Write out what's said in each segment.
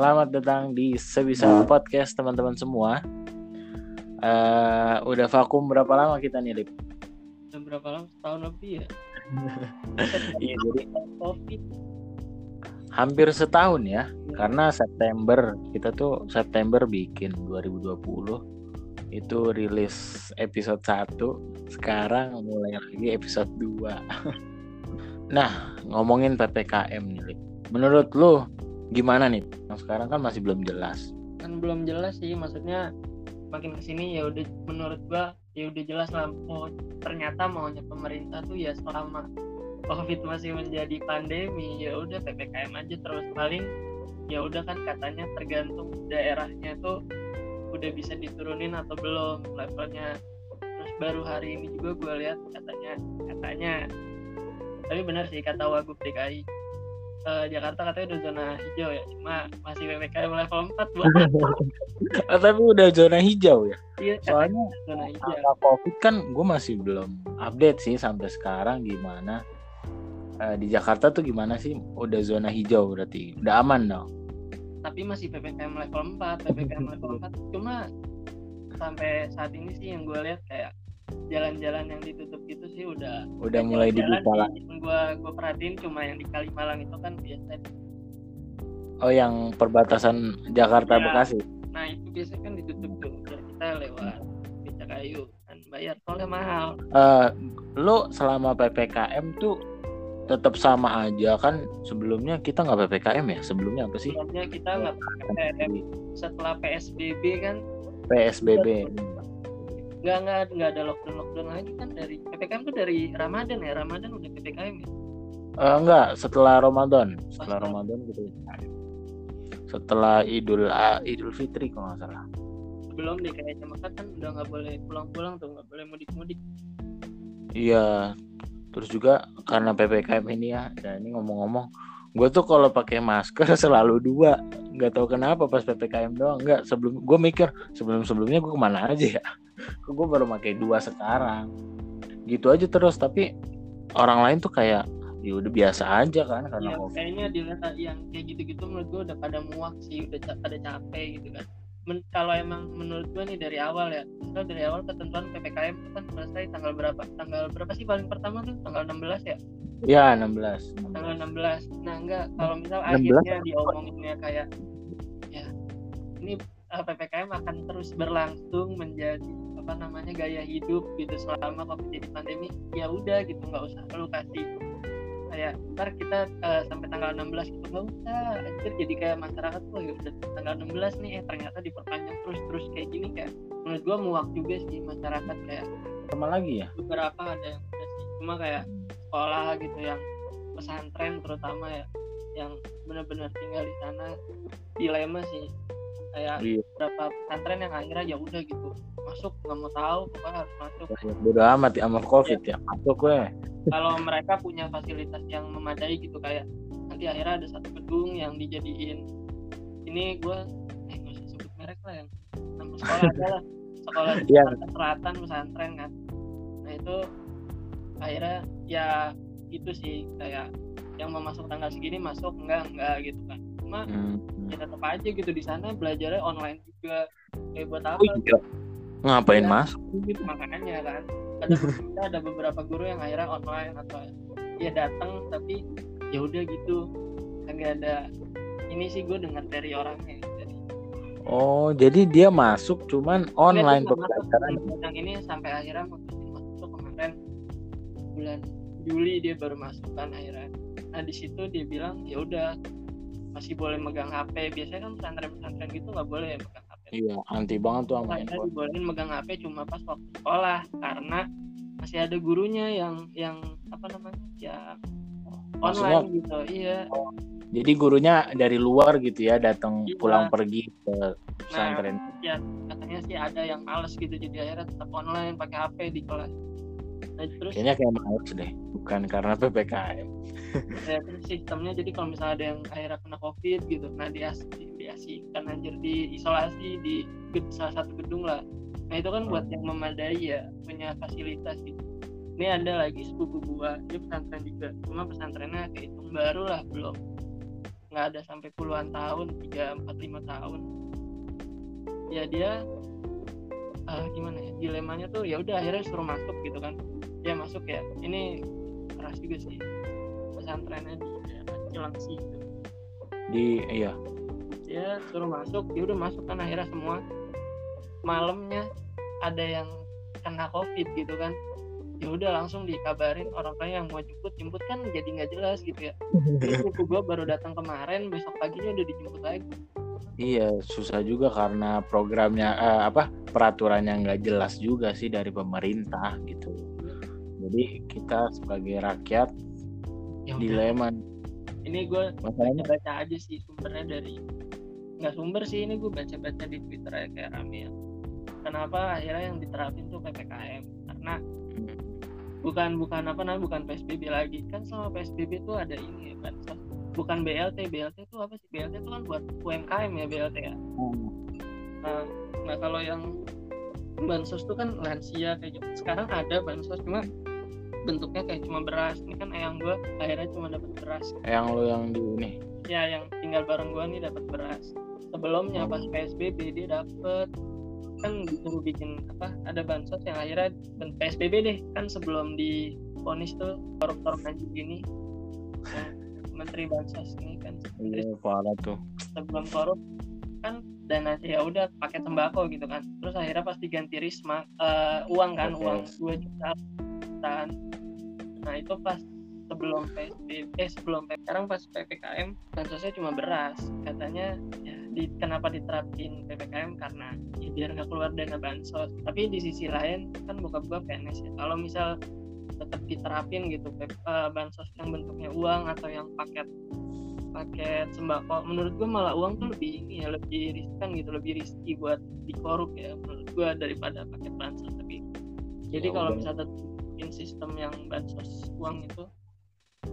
selamat datang di Sebisa Podcast teman-teman semua. Eh, udah vakum berapa lama kita nih, Lip? Udah berapa lama? Setahun lebih ya? Iya, jadi Covid. hampir setahun ya. Karena September kita tuh September bikin 2020 itu rilis episode 1. Sekarang mulai lagi episode 2. nah, ngomongin PPKM nih, Lip. Menurut lu gimana nih? Yang sekarang kan masih belum jelas. Kan belum jelas sih, maksudnya makin ke sini ya udah menurut gua ya udah jelas lah oh, ternyata maunya pemerintah tuh ya selama covid masih menjadi pandemi ya udah ppkm aja terus paling ya udah kan katanya tergantung daerahnya tuh udah bisa diturunin atau belum levelnya terus baru hari ini juga gue lihat katanya katanya tapi benar sih kata wagub DKI eh, Jakarta katanya udah zona hijau ya cuma masih ppkm level 4 buat tapi udah zona hijau ya. iya Soalnya zona hijau. covid kan gue masih belum update sih sampai sekarang gimana. Eh, di Jakarta tuh gimana sih? Udah zona hijau berarti udah aman dong? Tapi masih ppkm level 4 ppkm level 4 cuma sampai saat ini sih yang gue lihat kayak jalan-jalan yang ditutup gitu sih udah udah mulai dibuka lagi gue gue perhatiin cuma yang di Kalimalang itu kan biasa. Oh yang perbatasan Jakarta Iya. Bekasi? Nah itu biasa kan ditutup tuh biar kita lewat becak kayu kan bayar tolnya mahal. Eh, lo selama ppkm tuh tetap sama aja kan? Sebelumnya kita nggak ppkm ya? Sebelumnya apa sih? Sebelumnya kita nggak PPKM setelah PSBB kan psbb nggak nggak nggak ada lockdown lockdown lagi kan dari PPKM tuh dari Ramadan ya? Ramadan udah PPKM ya? Eh, enggak setelah Ramadan. Setelah Setelah. Ramadan gitu. Setelah Idul ah, Idul Fitri kalau nggak salah. Sebelum deh kayaknya maka kan udah nggak boleh pulang-pulang tuh nggak boleh mudik-mudik. Iya, terus juga karena ppkm ini ya, dan ini ngomong-ngomong, gue tuh kalau pakai masker selalu dua, nggak tahu kenapa pas ppkm doang, nggak sebelum gue mikir sebelum sebelumnya gue ke mana aja ya, gue baru pakai dua sekarang, gitu aja terus, tapi orang lain tuh kayak ya udah biasa aja kan karena ya, covid. kayaknya dilihat yang kayak gitu-gitu menurut gue udah pada muak sih udah pada capek gitu kan. Men- kalau emang menurut gue nih dari awal ya misal dari awal ketentuan ppkm itu kan selesai tanggal berapa? Tanggal berapa sih paling pertama tuh? Tanggal 16 ya Ya 16. tanggal 16 nah enggak kalau misal 16 akhirnya diomonginnya kayak ya ini eh, ppkm akan terus berlangsung menjadi apa namanya gaya hidup gitu selama covid jadi pandemi ya udah gitu nggak usah lu kasih kayak ntar kita eh, sampai tanggal 16 gitu nggak usah anjir jadi kayak masyarakat tuh ya udah tanggal 16 nih eh ternyata diperpanjang terus terus kayak gini kayak menurut gua muak juga sih masyarakat kayak Sama lagi ya? beberapa ada yang udah sih cuma kayak sekolah gitu yang pesantren terutama ya yang benar-benar tinggal di sana dilema sih kayak Iya. beberapa pesantren yang akhirnya ya udah gitu masuk nggak mau tahu pokoknya harus masuk Bodo amat ya sama covid ya, masuk gue. kalau mereka punya fasilitas yang memadai gitu kayak nanti akhirnya ada satu gedung yang dijadiin ini gue eh nggak usah sebut merek lah yang nama sekolah aja lah sekolah di. Jakarta Selatan pesantren kan nah itu akhirnya ya gitu sih kayak yang mau masuk tanggal segini masuk enggak enggak gitu kan cuma Hmm. ya tetap aja gitu di sana belajarnya online juga kayak buat apa Oh iya. Ngapain Iya. masuk? gitu makanya kan ada kita ada beberapa guru yang akhirnya online atau ya datang tapi ya udah gitu kagak ada ini sih gue dengar dari orangnya Oh, jadi dia masuk cuman online tuh nggak pembelajaran. yang ini sampai akhirnya bulan Juli dia baru masuk kan akhirnya. Nah di situ dia bilang ya udah masih boleh megang HP biasanya kan pesantren-pesantren gitu nggak boleh ya megang HP Iya, anti banget tuh sama akhirnya dibolehin megang HP cuma pas waktu sekolah karena masih ada gurunya yang yang apa namanya ya Maksudnya- online gitu iya. Jadi gurunya dari luar gitu ya, datang Iya. pulang pergi ke pesantren. ya katanya sih ada yang males gitu jadi akhirnya tetap online pakai HP di kelas nah, terus? Kayaknya kayak males deh, bukan karena ppkm. ya, terus sistemnya? Jadi kalau misalnya ada yang akhirnya kena covid gitu nah dia diasihkan anjir di isolasi di salah satu gedung lah. Nah itu kan buat yang memadai ya punya fasilitas gitu. Ini ada lagi sepupu gua dia pesantren juga. Cuma pesantrennya kehitung baru lah belum. Nggak ada sampai puluhan tahun tiga empat lima tahun. Ya dia uh, gimana ya dilemanya tuh ya udah akhirnya suruh masuk gitu kan ya masuk ya. Ini keras juga sih. Pesantrennya di Cilangsi gitu. Di iya. Dia suruh masuk. Dia udah masuk kan akhirnya semua. Malamnya ada yang kena covid gitu kan. Ya udah langsung dikabarin orang orang yang mau jemput. Jemput kan jadi nggak jelas gitu ya. Terus gue baru datang kemarin besok paginya udah dijemput lagi. Iya, susah juga karena programnya eh, apa peraturannya nggak jelas juga sih dari pemerintah gitu. Jadi kita sebagai rakyat ya dilema. Ini gue Masalahnya baca aja sih sumbernya dari nggak sumber sih ini gue baca-baca di Twitter ya kayak rame ya. Kenapa akhirnya yang diterapin tuh ppkm? Karena Hmm. bukan bukan apa namanya bukan psbb lagi kan selama psbb tuh ada ini ya bansos bukan BLT BLT itu apa sih BLT itu kan buat UMKM ya BLT ya nah, nah kalau yang bansos tuh kan lansia kayak gitu sekarang ada bansos cuma bentuknya kayak cuma beras. Ini kan eyang gua akhirnya cuma dapat beras. Yang lo yang di ini. ya yang tinggal bareng gua nih dapat beras. Sebelumnya pas PSBB dia dapet kan disuruh bikin apa ada bansos yang akhirnya ben- PSBB deh. Kan sebelum di ponis tuh koruptor maju gini. Menteri bansos ini kan. Iya, parah tuh. sebelum korup kan dana ya udah pakai sembako gitu kan. Terus akhirnya pas diganti risma eh, uang kan Oke. uang 2 juta kan nah itu pas sebelum PSBB eh sebelum sekarang pas PPKM bansosnya cuma beras. Katanya ya di, kenapa diterapin PPKM karena ya biar nggak keluar dana bansos. Tapi di sisi lain kan bokap gua PNS ya. Kalau misal tetap diterapin gitu eh, bansos yang bentuknya uang atau yang paket paket sembako menurut gue malah uang tuh lebih ini ya lebih riskan gitu lebih riski buat dikorup ya menurut gue daripada paket bansos. Tapi jadi Ya kalau misalnya bikin sistem yang bansos uang itu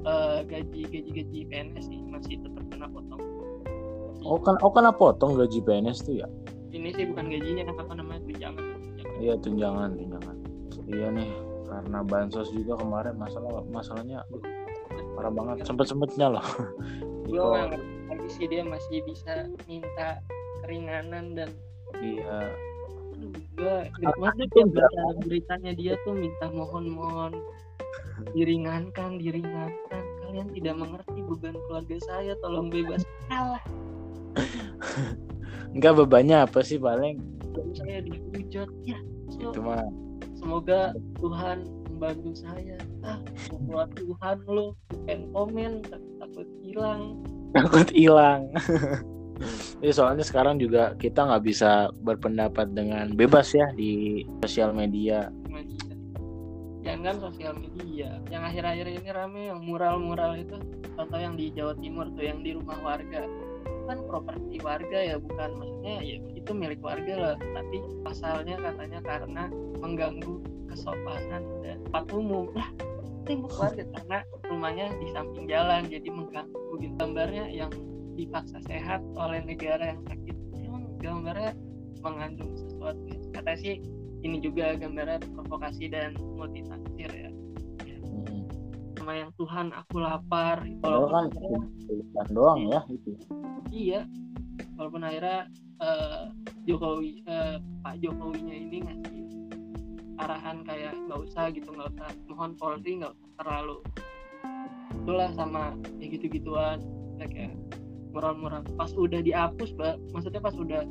eh, gaji gaji gaji PNS sih masih tetap kena potong Oh kan, oh kan potong gaji PNS tuh ya? ini sih bukan gajinya apa namanya tunjangan tunjangan. Iya tunjangan, tunjangan. Iya nih, karena bansos juga kemarin masalah masalahnya aduh, parah banget. Sempet sempetnya loh. gue lagi sih dia masih bisa minta keringanan dan Iya. Maksudnya tiap baca beritanya dia tuh minta mohon-mohon diringankan diringankan. Kalian tidak mengerti beban keluarga saya tolong bebas. Kalah Enggak bebannya apa sih paling? saya dihujat. Ya so, Itu mah. semoga Tuhan membantu saya. Ah buat Tuhan lo pengen komen takut hilang. Takut hilang. Iya soalnya sekarang juga kita nggak bisa berpendapat dengan bebas ya di sosial media. jangan sosial media. Yang akhir-akhir ini rame yang mural-mural itu contoh yang di Jawa Timur tuh yang di rumah warga. Kan properti warga ya bukan. Maksudnya ya itu milik warga lah. Tapi pasalnya katanya karena mengganggu kesopanan dan tempat umum. Lah tembok warga karena rumahnya di samping jalan jadi mengganggu gitu. Gambarnya yang dipaksa sehat oleh negara yang sakit emang gambarnya mengandung sesuatu ya. kata sih ini juga gambarnya provokasi dan multitafsir ya Mm. sama yang Tuhan aku lapar Padahal kan tulisan doang ya itu. iya walaupun akhirnya eh, Jokowi eh, Pak Jokowinya ini ngasih arahan kayak nggak usah gitu nggak usah mohon Polri nggak usah terlalu itulah sama ya gitu-gituan ya kayak mural-mural pas udah dihapus Mbak, maksudnya pas udah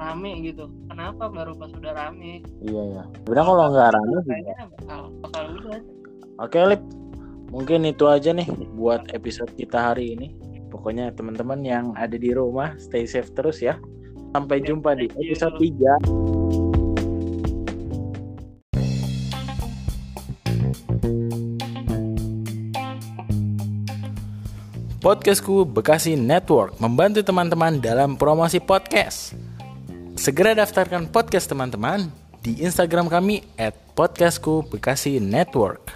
rame gitu kenapa baru pas udah rame Iya ya. Sebenarnya kalau nggak rame kayaknya bakal bakal udah Oke Lip, mungkin itu aja nih buat episode kita hari ini. Pokoknya teman-teman yang ada di rumah stay safe terus ya. Sampai jumpa di episode 3. Podcastku Bekasi Network membantu teman-teman dalam promosi podcast. Segera daftarkan podcast teman-teman di Instagram kami podcastku.